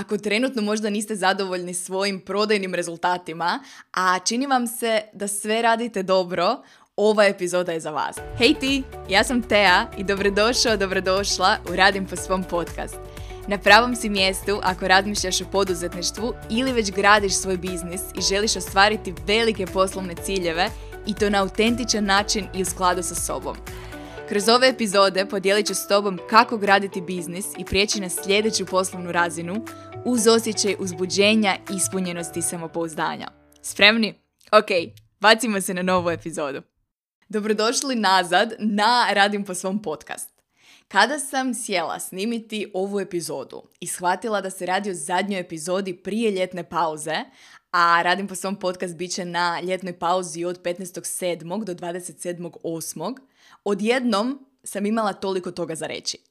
Ako trenutno možda niste zadovoljni svojim prodajnim rezultatima, a čini vam se da sve radite dobro, ova epizoda je za vas. Hej ti, ja sam Tea i dobrodošao, dobrodošla u Radim po svom podcast. Na pravom si mjestu ako razmišljaš o poduzetništvu ili već gradiš svoj biznis i želiš ostvariti velike poslovne ciljeve i to na autentičan način i u skladu sa sobom. Kroz ove epizode podijelit ću s tobom kako graditi biznis i prijeći na sljedeću poslovnu razinu uz osjećaj uzbuđenja, ispunjenosti i samopouzdanja. Spremni? Ok, bacimo se na novu epizodu. Dobrodošli nazad na Radim po svom podcast. Kada sam sjela snimiti ovu epizodu i shvatila da se radi o zadnjoj epizodi prije ljetne pauze, a radim po svom podcast bit će na ljetnoj pauzi od 15.7. do 27.8. Odjednom sam imala toliko toga za reći.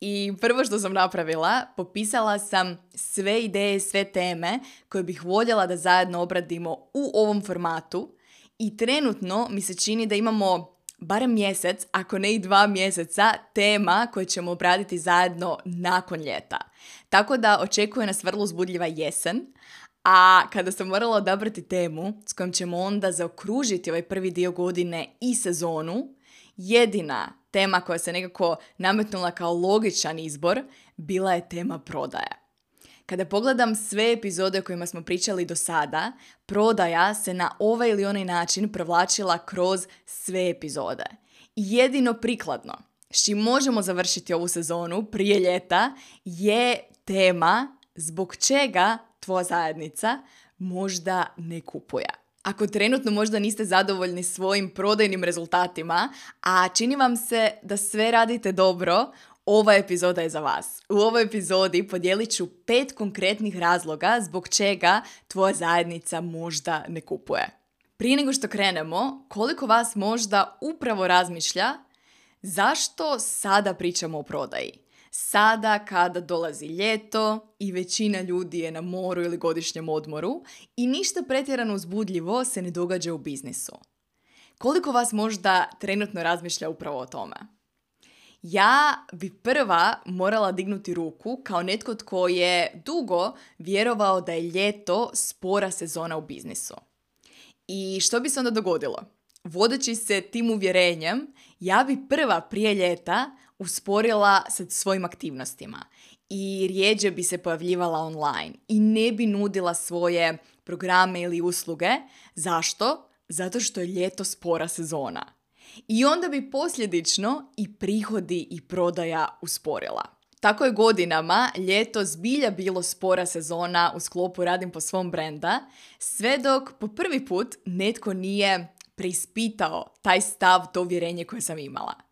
I prvo što sam napravila, popisala sam sve ideje, sve teme koje bih voljela da zajedno obradimo u ovom formatu i trenutno mi se čini da imamo barem mjesec, ako ne i dva mjeseca, tema koje ćemo obraditi zajedno nakon ljeta. Tako da očekuje nas vrlo uzbudljiva jesen, a kada sam morala odabrati temu s kojom ćemo onda zaokružiti ovaj prvi dio godine i sezonu, jedina tema koja se nekako nametnula kao logičan izbor bila je tema prodaje. Kada pogledam sve epizode kojima smo pričali do sada, prodaja se na ovaj ili onaj način provlačila kroz sve epizode. Jedino prikladno, s čim možemo završiti ovu sezonu prije ljeta, je tema zbog čega tvoja zajednica možda ne kupuje. Ako trenutno možda niste zadovoljni svojim prodajnim rezultatima, a čini vam se da sve radite dobro, ova epizoda je za vas. U ovoj epizodi podijelit ću pet konkretnih razloga zbog čega tvoja zajednica možda ne kupuje. Prije nego što krenemo, koliko vas možda upravo razmišlja zašto sada pričamo o prodaji? Sada kada dolazi ljeto i većina ljudi je na moru ili godišnjem odmoru i ništa pretjerano uzbudljivo se ne događa u biznisu. Koliko vas možda trenutno razmišlja upravo o tome? Ja bi prva morala dignuti ruku kao netko tko je dugo vjerovao da je ljeto spora sezona u biznisu. I što bi se onda dogodilo? Vodeći se tim uvjerenjem, ja bi prva prije ljeta usporila sa svojim aktivnostima i rijeđe bi se pojavljivala online i ne bi nudila svoje programe ili usluge. Zašto? Zato što je ljeto spora sezona i onda bi posljedično i prihodi i prodaja usporila. Tako je godinama ljeto zbilja bilo spora sezona u sklopu Radim po svom brenda, sve dok po prvi put netko nije preispitao taj stav, to uvjerenje koje sam imala.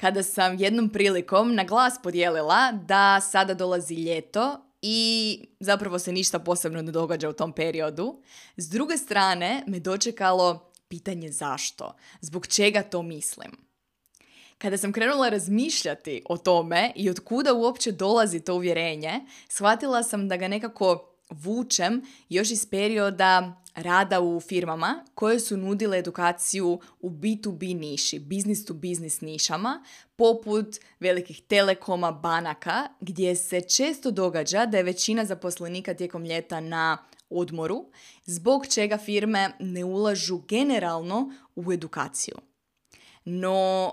Kada sam jednom prilikom na glas podijelila da sada dolazi ljeto i zapravo se ništa posebno ne događa u tom periodu, s druge strane me dočekalo pitanje zašto, zbog čega to mislim. Kada sam krenula razmišljati o tome i od kuda uopće dolazi to uvjerenje, shvatila sam da ga nekako vučem još iz perioda rada u firmama koje su nudile edukaciju u B2B niši, business to business nišama, poput velikih telekoma, banaka, gdje se često događa da je većina zaposlenika tijekom ljeta na odmoru, zbog čega firme ne ulažu generalno u edukaciju. No,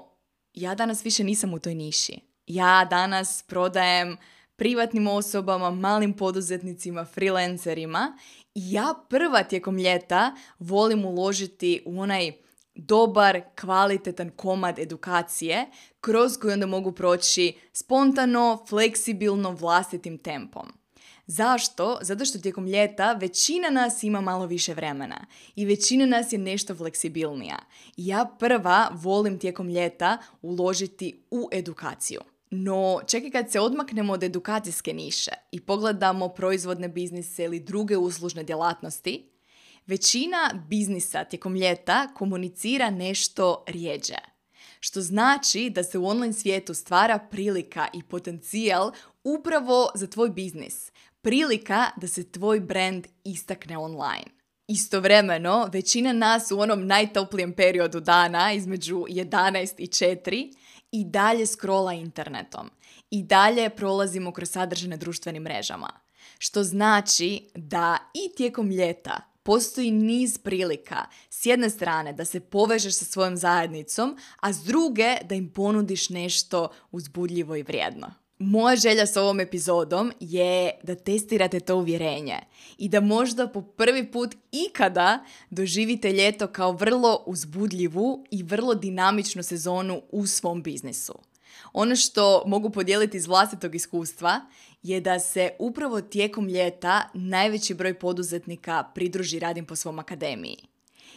ja danas više nisam u toj niši. Ja danas prodajem privatnim osobama, malim poduzetnicima, freelancerima ja prva tijekom ljeta volim uložiti u onaj dobar, kvalitetan komad edukacije kroz koji onda mogu proći spontano, fleksibilno, vlastitim tempom. Zašto? Zato što tijekom ljeta većina nas ima malo više vremena i većina nas je nešto fleksibilnija. Ja prva volim tijekom ljeta uložiti u edukaciju. No, čekaj kad se odmaknemo od edukacijske niše i pogledamo proizvodne biznise ili druge uslužne djelatnosti, većina biznisa tijekom ljeta komunicira nešto rijeđe. Što znači da se u online svijetu stvara prilika i potencijal upravo za tvoj biznis, prilika da se tvoj brand istakne online. Istovremeno, većina nas u onom najtoplijem periodu dana, između 11 i 4, i dalje scrolla internetom. I dalje prolazimo kroz sadržene društvenim mrežama. što znači da i tijekom ljeta postoji niz prilika s jedne strane da se povežeš sa svojom zajednicom, a s druge da im ponudiš nešto uzbudljivo i vrijedno. Moja želja s ovom epizodom je da testirate to uvjerenje i da možda po prvi put ikada doživite ljeto kao vrlo uzbudljivu i vrlo dinamičnu sezonu u svom biznisu. Ono što mogu podijeliti iz vlastitog iskustva je da se upravo tijekom ljeta najveći broj poduzetnika pridruži Radim po svom akademiji.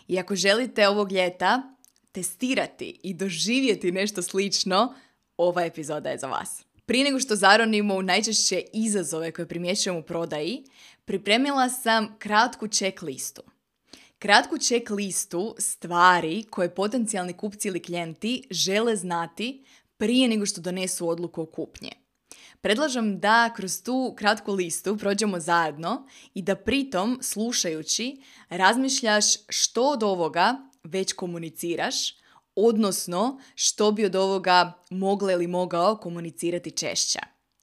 I ako želite ovog ljeta testirati i doživjeti nešto slično, ova epizoda je za vas. Prije nego što zaronimo u najčešće izazove koje primjećujem u prodaji, pripremila sam kratku check listu. Kratku check listu stvari koje potencijalni kupci ili klijenti žele znati prije nego što donesu odluku o kupnje. Predlažem da kroz tu kratku listu prođemo zajedno i da pritom, slušajući, razmišljaš što od ovoga već komuniciraš, odnosno što bi od ovoga mogla ili mogao komunicirati češće.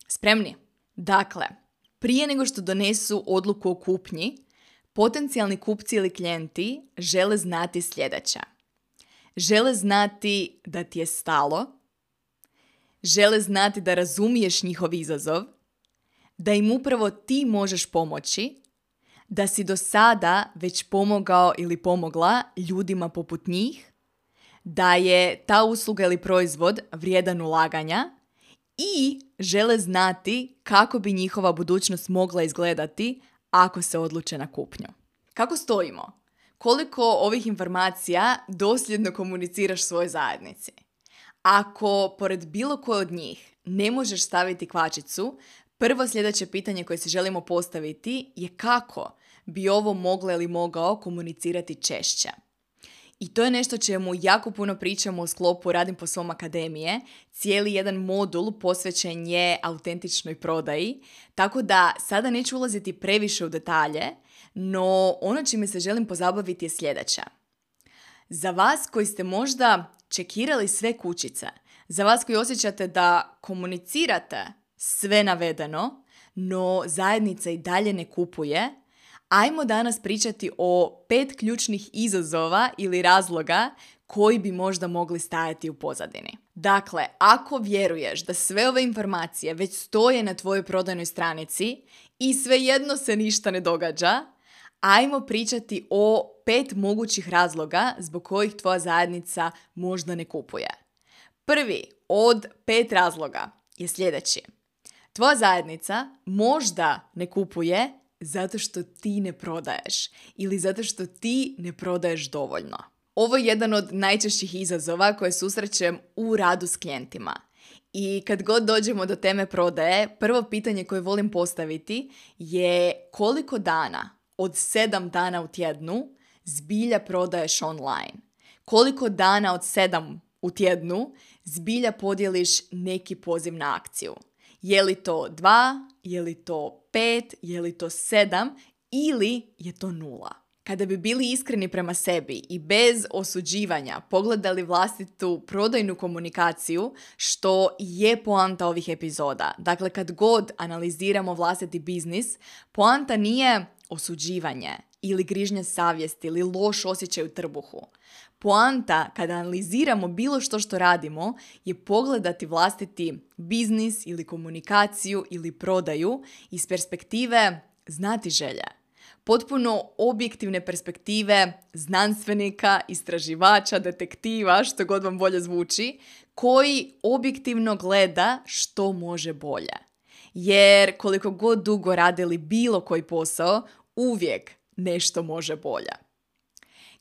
Spremni? Dakle, prije nego što donesu odluku o kupnji, potencijalni kupci ili klijenti žele znati sljedeće. Žele znati da ti je stalo, žele znati da razumiješ njihov izazov, da im upravo ti možeš pomoći, da si do sada već pomogao ili pomogla ljudima poput njih, da je ta usluga ili proizvod vrijedan ulaganja i žele znati kako bi njihova budućnost mogla izgledati ako se odluče na kupnju. Kako stojimo? Koliko ovih informacija dosljedno komuniciraš svojoj zajednici? Ako pored bilo koje od njih ne možeš staviti kvačicu, prvo sljedeće pitanje koje se želimo postaviti je kako bi ovo moglo ili mogao komunicirati češće. I to je nešto čemu jako puno pričamo u sklopu Radim po svom akademije. Cijeli jedan modul posvećen je autentičnoj prodaji, tako da sada neću ulaziti previše u detalje, no ono čime se želim pozabaviti je sljedeće. Za vas koji ste možda čekirali sve kućice, za vas koji osjećate da komunicirate sve navedeno, no zajednica i dalje ne kupuje, ajmo danas pričati o pet ključnih izazova ili razloga koji bi možda mogli stajati u pozadini. Dakle, ako vjeruješ da sve ove informacije već stoje na tvojoj prodajnoj stranici i svejedno se ništa ne događa, ajmo pričati o pet mogućih razloga zbog kojih tvoja zajednica možda ne kupuje. Prvi od pet razloga je sljedeći. Tvoja zajednica možda ne kupuje zato što ti ne prodaješ ili zato što ti ne prodaješ dovoljno. Ovo je jedan od najčešćih izazova koje susrećem u radu s klijentima. I kad god dođemo do teme prodaje, prvo pitanje koje volim postaviti je koliko dana od sedam dana u tjednu zbilja prodaješ online? Koliko dana od sedam u tjednu zbilja podijeliš neki poziv na akciju? Je li to dva, je li to pet, je li to sedam ili je to nula? Kada bi bili iskreni prema sebi i bez osuđivanja pogledali vlastitu prodajnu komunikaciju, što je poanta ovih epizoda. Dakle, kad god analiziramo vlastiti biznis, poanta nije osuđivanje ili grižnja savjesti ili loš osjećaj u trbuhu. Poanta kada analiziramo bilo što što radimo je pogledati vlastiti biznis ili komunikaciju ili prodaju iz perspektive znati želje. Potpuno objektivne perspektive znanstvenika, istraživača, detektiva, što god vam bolje zvuči, koji objektivno gleda što može bolje. Jer koliko god dugo radili bilo koji posao, uvijek nešto može bolje.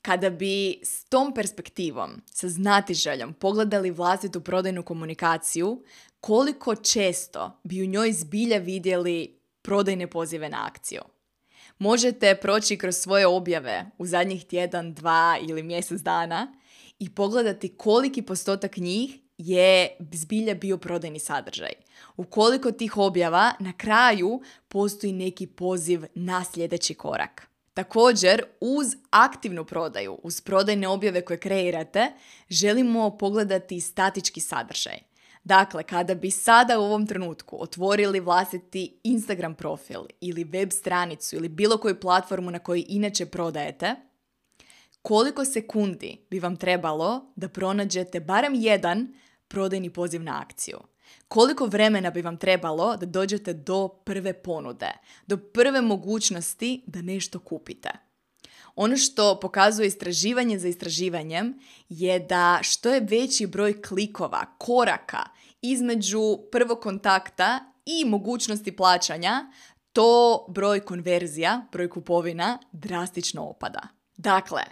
Kada bi s tom perspektivom, sa znatiželjom, pogledali vlastitu prodajnu komunikaciju, koliko često bi u njoj zbilja vidjeli prodajne pozive na akciju. Možete proći kroz svoje objave u zadnjih tjedan, dva ili mjesec dana i pogledati koliki postotak njih je zbilja bio prodajni sadržaj. U koliko tih objava na kraju postoji neki poziv na sljedeći korak. Također, uz aktivnu prodaju, uz prodajne objave koje kreirate, želimo pogledati statički sadržaj. Dakle, kada bi sada u ovom trenutku otvorili vlastiti Instagram profil ili web stranicu ili bilo koju platformu na kojoj inače prodajete, koliko sekundi bi vam trebalo da pronađete barem jedan prodajni poziv na akciju? Koliko vremena bi vam trebalo da dođete do prve ponude, do prve mogućnosti da nešto kupite? Ono što pokazuje istraživanje za istraživanjem je da što je veći broj klikova, koraka između prvog kontakta i mogućnosti plaćanja, to broj konverzija, broj kupovina drastično opada. Dakle,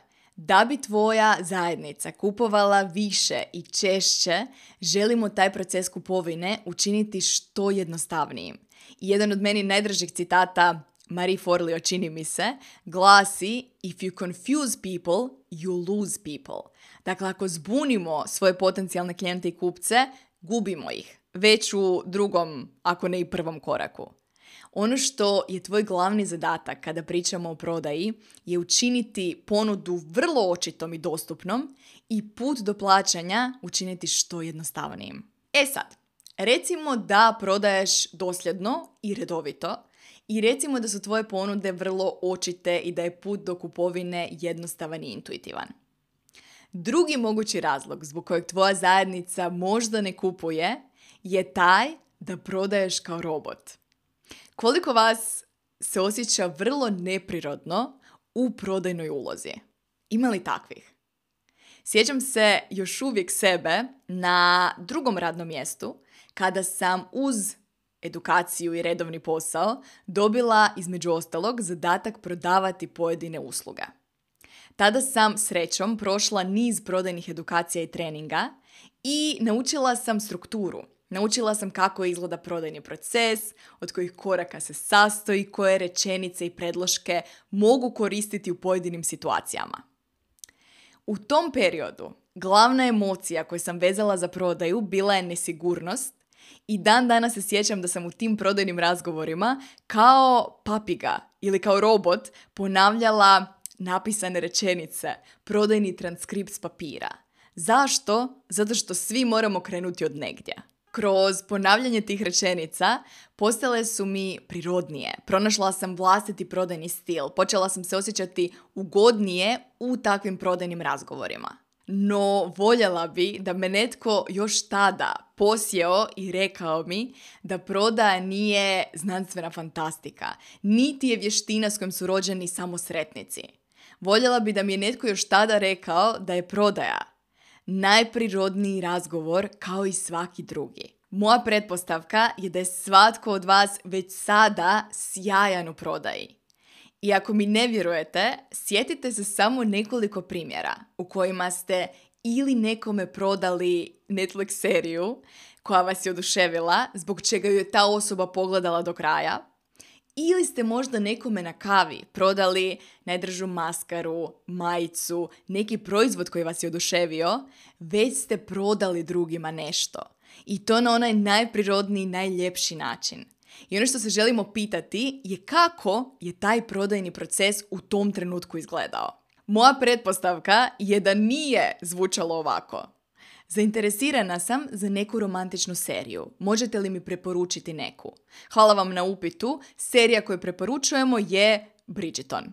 da bi tvoja zajednica kupovala više i češće, želimo taj proces kupovine učiniti što jednostavnijim. I jedan od meni najdražih citata Marie Forleo čini mi se, glasi If you confuse people, you lose people. Dakle, ako zbunimo svoje potencijalne klijente i kupce, gubimo ih. Već u drugom, ako ne i prvom koraku. Ono što je tvoj glavni zadatak kada pričamo o prodaji je učiniti ponudu vrlo očitom i dostupnom i put do plaćanja učiniti što jednostavnijim. E sad, recimo da prodaješ dosljedno i redovito i recimo da su tvoje ponude vrlo očite i da je put do kupovine jednostavan i intuitivan. Drugi mogući razlog zbog kojeg tvoja zajednica možda ne kupuje je taj da prodaješ kao robot. Koliko vas se osjeća vrlo neprirodno u prodajnoj ulozi? Ima li takvih? Sjećam se još uvijek sebe na drugom radnom mjestu kada sam uz edukaciju i redovni posao dobila između ostalog zadatak prodavati pojedine usluge. Tada sam srećom prošla niz prodajnih edukacija i treninga i naučila sam strukturu. Naučila sam kako izgleda prodajni proces, od kojih koraka se sastoji, koje rečenice i predloške mogu koristiti u pojedinim situacijama. U tom periodu glavna emocija koju sam vezala za prodaju bila je nesigurnost i dan danas se sjećam da sam u tim prodajnim razgovorima kao papiga ili kao robot ponavljala napisane rečenice, prodajni transkript s papira. Zašto? Zato što svi moramo krenuti od negdje. Kroz ponavljanje tih rečenica postale su mi prirodnije. Pronašla sam vlastiti prodajni stil. Počela sam se osjećati ugodnije u takvim prodajnim razgovorima. No, voljela bi da me netko još tada posjeo i rekao mi da prodaja nije znanstvena fantastika, niti je vještina s kojom su rođeni samo sretnici. Voljela bi da mi je netko još tada rekao da je prodaja najprirodniji razgovor kao i svaki drugi. Moja pretpostavka je da je svatko od vas već sada sjajan u prodaji. I ako mi ne vjerujete, sjetite se samo nekoliko primjera u kojima ste ili nekome prodali Netflix seriju koja vas je oduševila, zbog čega ju je ta osoba pogledala do kraja, ili ste možda nekome na kavi prodali najdržu maskaru, majicu, neki proizvod koji vas je oduševio, već ste prodali drugima nešto. I to na onaj najprirodniji, najljepši način. I ono što se želimo pitati je kako je taj prodajni proces u tom trenutku izgledao. Moja pretpostavka je da nije zvučalo ovako. Zainteresirana sam za neku romantičnu seriju. Možete li mi preporučiti neku? Hvala vam na upitu. Serija koju preporučujemo je Bridgeton.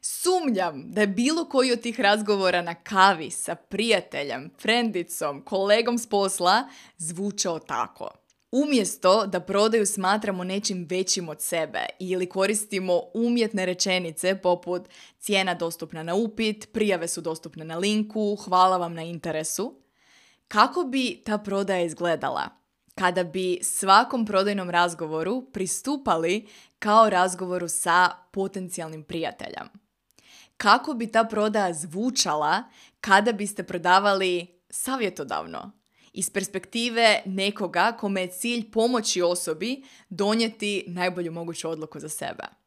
Sumnjam da je bilo koji od tih razgovora na kavi sa prijateljem, frendicom, kolegom s posla zvučao tako. Umjesto da prodaju smatramo nečim većim od sebe ili koristimo umjetne rečenice poput cijena dostupna na upit, prijave su dostupne na linku, hvala vam na interesu, kako bi ta prodaja izgledala? Kada bi svakom prodajnom razgovoru pristupali kao razgovoru sa potencijalnim prijateljem. Kako bi ta prodaja zvučala kada biste prodavali savjetodavno, iz perspektive nekoga kome je cilj pomoći osobi donijeti najbolju moguću odluku za sebe.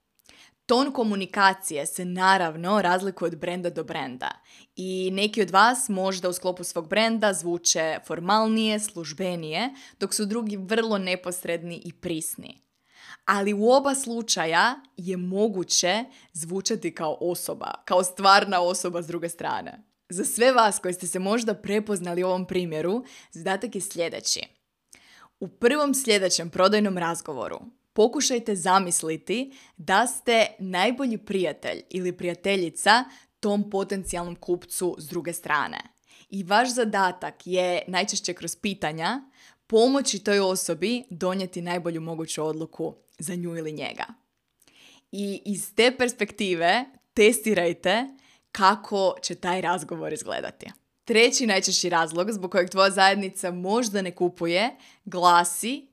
Ton komunikacije se naravno razlikuje od brenda do brenda i neki od vas možda u sklopu svog brenda zvuče formalnije, službenije, dok su drugi vrlo neposredni i prisni. Ali u oba slučaja je moguće zvučati kao osoba, kao stvarna osoba s druge strane. Za sve vas koji ste se možda prepoznali u ovom primjeru, zadatak je sljedeći. U prvom sljedećem prodajnom razgovoru pokušajte zamisliti da ste najbolji prijatelj ili prijateljica tom potencijalnom kupcu s druge strane. I vaš zadatak je najčešće kroz pitanja pomoći toj osobi donijeti najbolju moguću odluku za nju ili njega. I iz te perspektive testirajte kako će taj razgovor izgledati. Treći najčešći razlog zbog kojeg tvoja zajednica možda ne kupuje glasi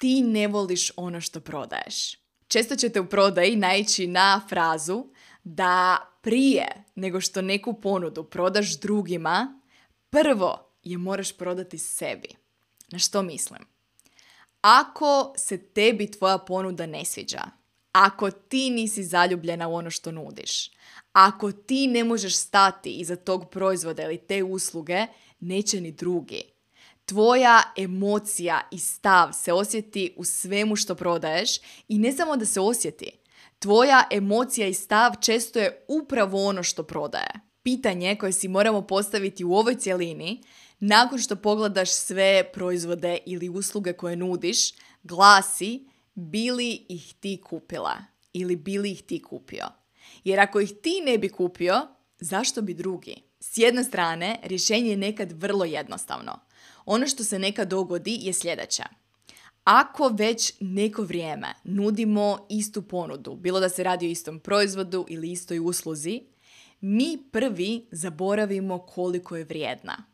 ti ne voliš ono što prodaješ. Često ćete u prodaji naići na frazu da prije nego što neku ponudu prodaš drugima, prvo je moraš prodati sebi. Na što mislim? Ako se tebi tvoja ponuda ne sviđa, ako ti nisi zaljubljena u ono što nudiš, ako ti ne možeš stati iza tog proizvoda ili te usluge, neće ni drugi. Tvoja emocija i stav se osjeti u svemu što prodaješ i ne samo da se osjeti. Tvoja emocija i stav često je upravo ono što prodaje. Pitanje koje si moramo postaviti u ovoj cjelini, nakon što pogledaš sve proizvode ili usluge koje nudiš, glasi bili ih ti kupila ili bili ih ti kupio. Jer ako ih ti ne bi kupio, zašto bi drugi? S jedne strane, rješenje je nekad vrlo jednostavno. Ono što se nekad dogodi je sljedeće. Ako već neko vrijeme nudimo istu ponudu, bilo da se radi o istom proizvodu ili istoj usluzi, mi prvi zaboravimo koliko je vrijedna.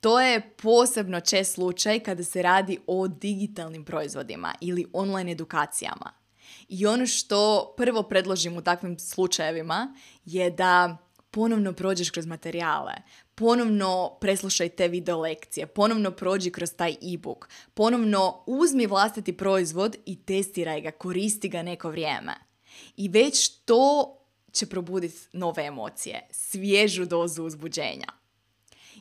To je posebno čest slučaj kada se radi o digitalnim proizvodima ili online edukacijama. I ono što prvo predložim u takvim slučajevima je da ponovno prođeš kroz materijale, ponovno preslušaj te video lekcije, ponovno prođi kroz taj e-book, ponovno uzmi vlastiti proizvod i testiraj ga, koristi ga neko vrijeme. I već to će probuditi nove emocije, svježu dozu uzbuđenja.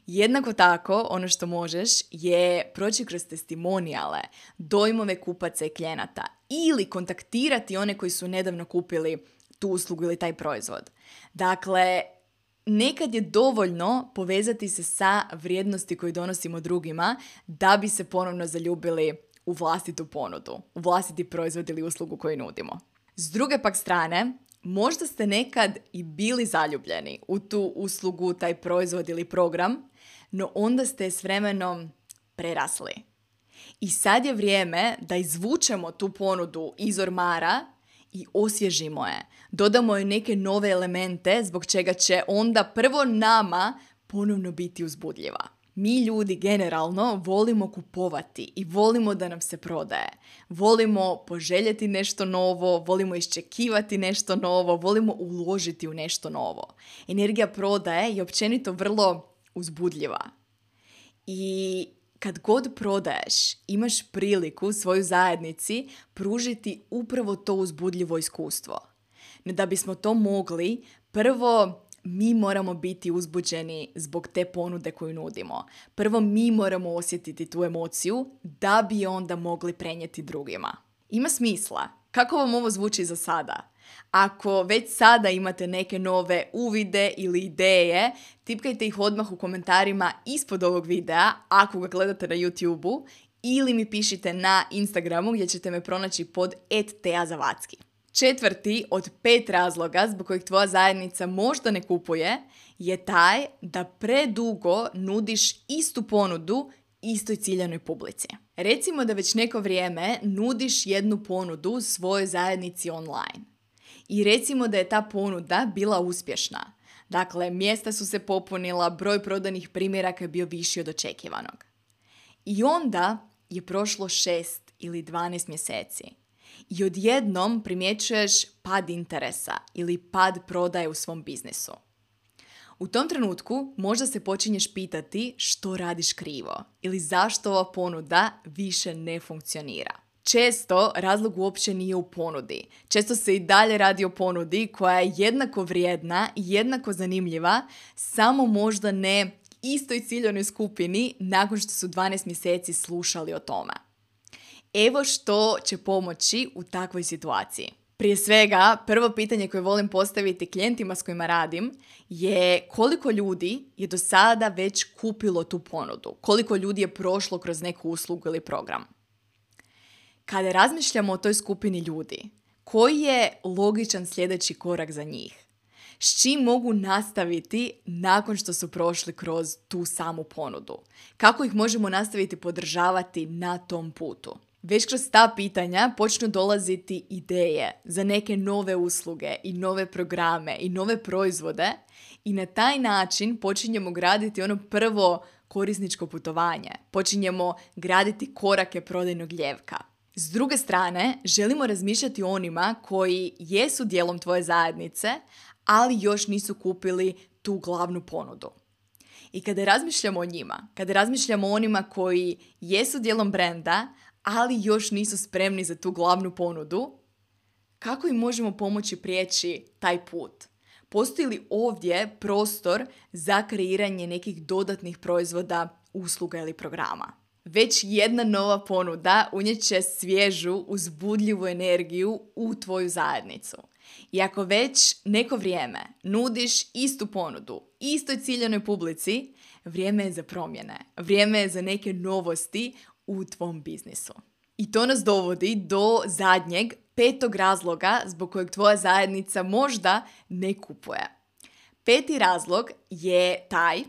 Jednako tako, ono što možeš je proći kroz testimonijale, dojmove kupaca i klijenata ili kontaktirati one koji su nedavno kupili tu uslugu ili taj proizvod. Dakle, nekad je dovoljno povezati se sa vrijednosti koju donosimo drugima da bi se ponovno zaljubili u vlastitu ponudu, u vlastiti proizvod ili uslugu koju nudimo. S druge pak strane, možda ste nekad i bili zaljubljeni u tu uslugu, taj proizvod ili program, no onda ste s vremenom prerasli. I sad je vrijeme da izvučemo tu ponudu iz ormara i osvježimo je. Dodamo joj neke nove elemente zbog čega će onda prvo nama ponovno biti uzbudljiva. Mi ljudi generalno volimo kupovati i volimo da nam se prodaje. Volimo poželjeti nešto novo, volimo iščekivati nešto novo, volimo uložiti u nešto novo. Energija prodaje je općenito vrlo uzbudljiva. I kad god prodaješ, imaš priliku svojoj zajednici pružiti upravo to uzbudljivo iskustvo. Da bismo to mogli, prvo mi moramo biti uzbuđeni zbog te ponude koju nudimo. Prvo mi moramo osjetiti tu emociju da bi onda mogli prenijeti drugima. Ima smisla. Kako vam ovo zvuči za sada? Ako već sada imate neke nove uvide ili ideje, tipkajte ih odmah u komentarima ispod ovog videa ako ga gledate na YouTube-u ili mi pišite na Instagramu gdje ćete me pronaći pod @teazavatski. Četvrti od pet razloga zbog kojih tvoja zajednica možda ne kupuje je taj da predugo nudiš istu ponudu istoj ciljanoj publici. Recimo da već neko vrijeme nudiš jednu ponudu svojoj zajednici online. I recimo da je ta ponuda bila uspješna. Dakle, mjesta su se popunila, broj prodanih primjeraka je bio viši od očekivanog. I onda je prošlo 6 ili 12 mjeseci. I odjednom primjećuješ pad interesa ili pad prodaje u svom biznisu. U tom trenutku možda se počinješ pitati što radiš krivo ili zašto ova ponuda više ne funkcionira. Često razlog uopće nije u ponudi. Često se i dalje radi o ponudi koja je jednako vrijedna jednako zanimljiva, samo možda ne istoj ciljanoj skupini nakon što su 12 mjeseci slušali o tome. Evo što će pomoći u takvoj situaciji. Prije svega, prvo pitanje koje volim postaviti klijentima s kojima radim je koliko ljudi je do sada već kupilo tu ponudu, koliko ljudi je prošlo kroz neku uslugu ili program. Kada razmišljamo o toj skupini ljudi, koji je logičan sljedeći korak za njih? S čim mogu nastaviti nakon što su prošli kroz tu samu ponudu? Kako ih možemo nastaviti podržavati na tom putu? Već kroz ta pitanja počnu dolaziti ideje za neke nove usluge i nove programe i nove proizvode i na taj način počinjemo graditi ono prvo korisničko putovanje. Počinjemo graditi korake prodajnog ljevka. S druge strane, želimo razmišljati o onima koji jesu dijelom tvoje zajednice, ali još nisu kupili tu glavnu ponudu. I kada razmišljamo o njima, kada razmišljamo o onima koji jesu dijelom brenda, ali još nisu spremni za tu glavnu ponudu, kako im možemo pomoći prijeći taj put? Postoji li ovdje prostor za kreiranje nekih dodatnih proizvoda, usluga ili programa? Već jedna nova ponuda unjeće svježu, uzbudljivu energiju u tvoju zajednicu. I ako već neko vrijeme nudiš istu ponudu, istoj ciljanoj publici, vrijeme je za promjene. Vrijeme je za neke novosti u tvom biznisu. I to nas dovodi do zadnjeg, petog razloga zbog kojeg tvoja zajednica možda ne kupuje. Peti razlog je taj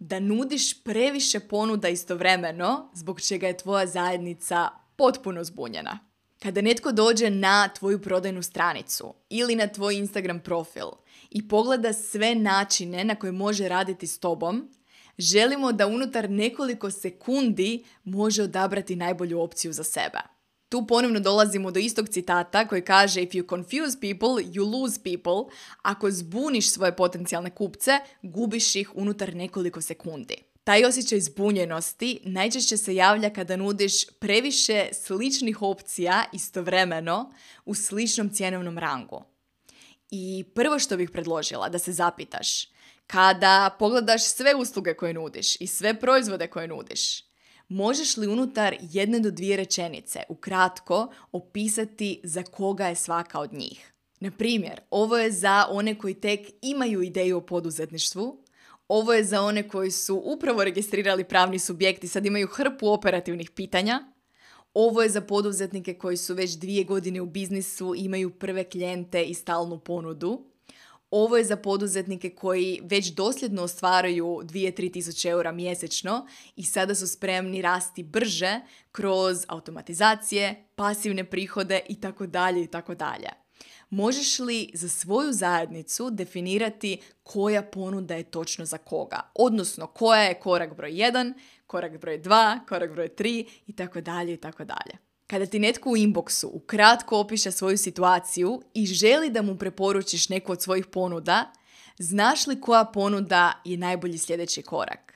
da nudiš previše ponuda istovremeno zbog čega je tvoja zajednica potpuno zbunjena. Kada netko dođe na tvoju prodajnu stranicu ili na tvoj Instagram profil i pogleda sve načine na koje može raditi s tobom, želimo da unutar nekoliko sekundi može odabrati najbolju opciju za sebe. Tu ponovno dolazimo do istog citata koji kaže If you confuse people, you lose people. Ako zbuniš svoje potencijalne kupce, gubiš ih unutar nekoliko sekundi. Taj osjećaj zbunjenosti najčešće se javlja kada nudiš previše sličnih opcija istovremeno u sličnom cjenovnom rangu. I prvo što bih predložila da se zapitaš, kada pogledaš sve usluge koje nudiš i sve proizvode koje nudiš, možeš li unutar jedne do dvije rečenice ukratko opisati za koga je svaka od njih? Na primjer, ovo je za one koji tek imaju ideju o poduzetništvu, ovo je za one koji su upravo registrirali pravni subjekt i sad imaju hrpu operativnih pitanja, ovo je za poduzetnike koji su već dvije godine u biznisu, imaju prve klijente i stalnu ponudu. Ovo je za poduzetnike koji već dosljedno ostvaraju 2-3 tisuće eura mjesečno i sada su spremni rasti brže kroz automatizacije, pasivne prihode i tako dalje i tako dalje. Možeš li za svoju zajednicu definirati koja ponuda je točno za koga? Odnosno, koja je korak broj 1, korak broj 2, korak broj 3 i tako Kada ti netko u inboxu ukratko opiše svoju situaciju i želi da mu preporučiš neku od svojih ponuda, znaš li koja ponuda je najbolji sljedeći korak?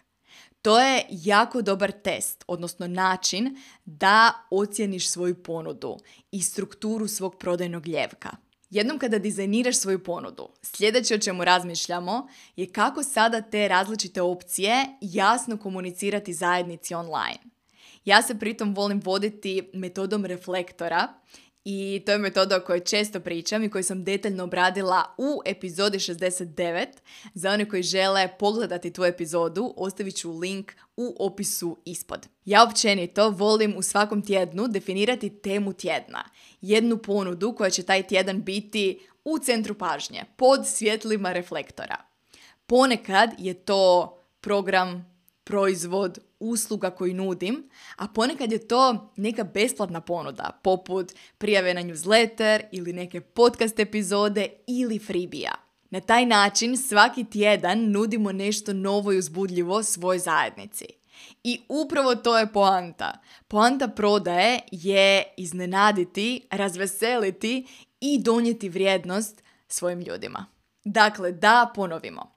To je jako dobar test, odnosno način da ocjeniš svoju ponudu i strukturu svog prodajnog ljevka. Jednom kada dizajniraš svoju ponudu, sljedeće o čemu razmišljamo je kako sada te različite opcije jasno komunicirati zajednici online. Ja se pritom volim voditi metodom reflektora i to je metoda o kojoj često pričam i koju sam detaljno obradila u epizodi 69. Za one koji žele pogledati tu epizodu, ostavit ću link u opisu ispod. Ja općenito volim u svakom tjednu definirati temu tjedna. Jednu ponudu koja će taj tjedan biti u centru pažnje, pod svjetlima reflektora. Ponekad je to program, proizvod, usluga koju nudim, a ponekad je to neka besplatna ponuda, poput prijave na newsletter ili neke podcast epizode ili freebija. Na taj način svaki tjedan nudimo nešto novo i uzbudljivo svoj zajednici. I upravo to je poanta. Poanta prodaje je iznenaditi, razveseliti i donijeti vrijednost svojim ljudima. Dakle, da ponovimo.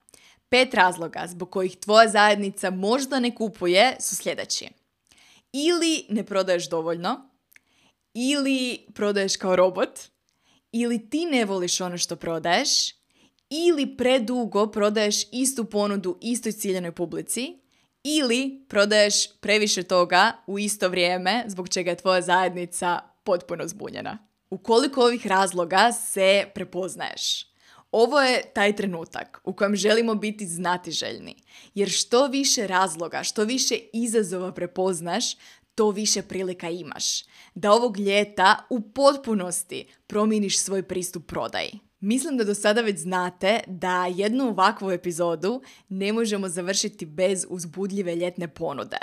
Pet razloga zbog kojih tvoja zajednica možda ne kupuje su sljedeći. Ili ne prodaješ dovoljno, ili prodaješ kao robot, ili ti ne voliš ono što prodaješ, ili predugo prodaješ istu ponudu istoj ciljenoj publici, ili prodaješ previše toga u isto vrijeme zbog čega je tvoja zajednica potpuno zbunjena. U koliko ovih razloga se prepoznaješ? Ovo je taj trenutak u kojem želimo biti znatiželjni. Jer što više razloga, što više izazova prepoznaš, to više prilika imaš. Da ovog ljeta u potpunosti promijeniš svoj pristup prodaji. Mislim da do sada već znate da jednu ovakvu epizodu ne možemo završiti bez uzbudljive ljetne ponude.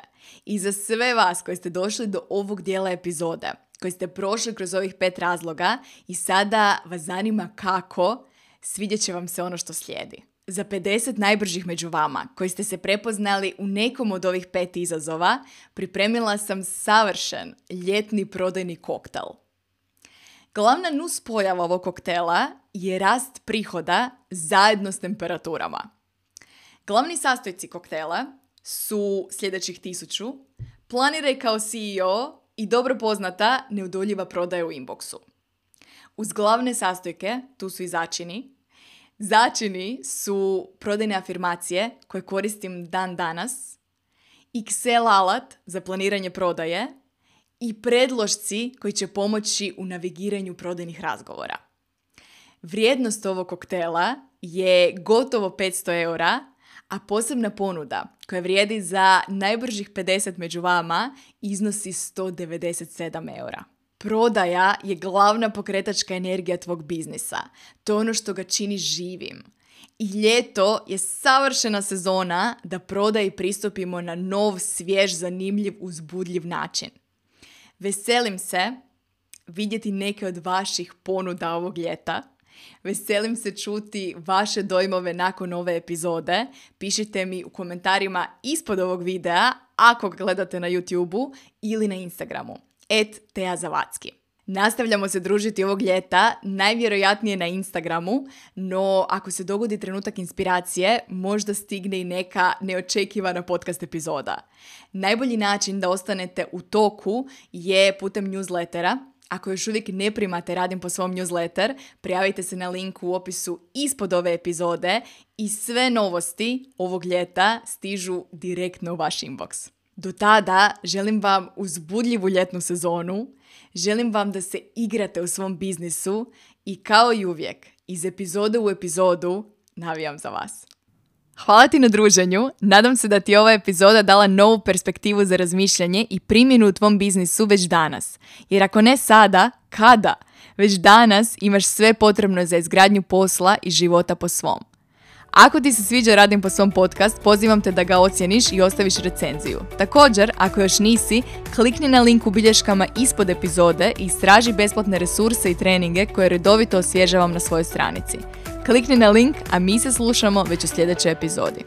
I za sve vas koji ste došli do ovog dijela epizode, koji ste prošli kroz ovih pet razloga i sada vas zanima kako, svidjet će vam se ono što slijedi. Za 50 najbržih među vama koji ste se prepoznali u nekom od ovih pet izazova, pripremila sam savršen ljetni prodajni koktel. Glavna nus pojava ovog koktela je rast prihoda zajedno s temperaturama. Glavni sastojci koktela su sljedećih tisuću, planiraj kao CEO i dobro poznata neudoljiva prodaja u inboxu. Uz glavne sastojke, tu su i začini, Začini su prodajne afirmacije koje koristim dan danas, Excel alat za planiranje prodaje i predložci koji će pomoći u navigiranju prodajnih razgovora. Vrijednost ovog koktela je gotovo 500 eura, a posebna ponuda koja vrijedi za najbržih 50 među vama iznosi 197 eura. Prodaja je glavna pokretačka energija tvog biznisa. To je ono što ga čini živim. I ljeto je savršena sezona da prodaji pristupimo na nov, svjež, zanimljiv, uzbudljiv način. Veselim se vidjeti neke od vaših ponuda ovog ljeta. Veselim se čuti vaše dojmove nakon ove epizode. Pišite mi u komentarima ispod ovog videa ako ga gledate na YouTube ili na Instagramu et Teja Zavacki. Nastavljamo se družiti ovog ljeta, najvjerojatnije na Instagramu, no ako se dogodi trenutak inspiracije, možda stigne i neka neočekivana podcast epizoda. Najbolji način da ostanete u toku je putem newslettera. Ako još uvijek ne primate Radim po svom newsletter, prijavite se na link u opisu ispod ove epizode i sve novosti ovog ljeta stižu direktno u vaš inbox. Do tada želim vam uzbudljivu ljetnu sezonu, želim vam da se igrate u svom biznisu i kao i uvijek, iz epizode u epizodu navijam za vas. Hvala ti na druženju, nadam se da ti je ova epizoda dala novu perspektivu za razmišljanje i primjenu u tvom biznisu već danas. Jer ako ne sada, kada? Već danas imaš sve potrebno za izgradnju posla i života po svom. Ako ti se sviđa Radim po svom podcast, pozivam te da ga ocjeniš i ostaviš recenziju. Također, ako još nisi, klikni na link u bilješkama ispod epizode i istraži besplatne resurse i treninge koje redovito osvježavam na svojoj stranici. Klikni na link, a mi se slušamo već u sljedećoj epizodi.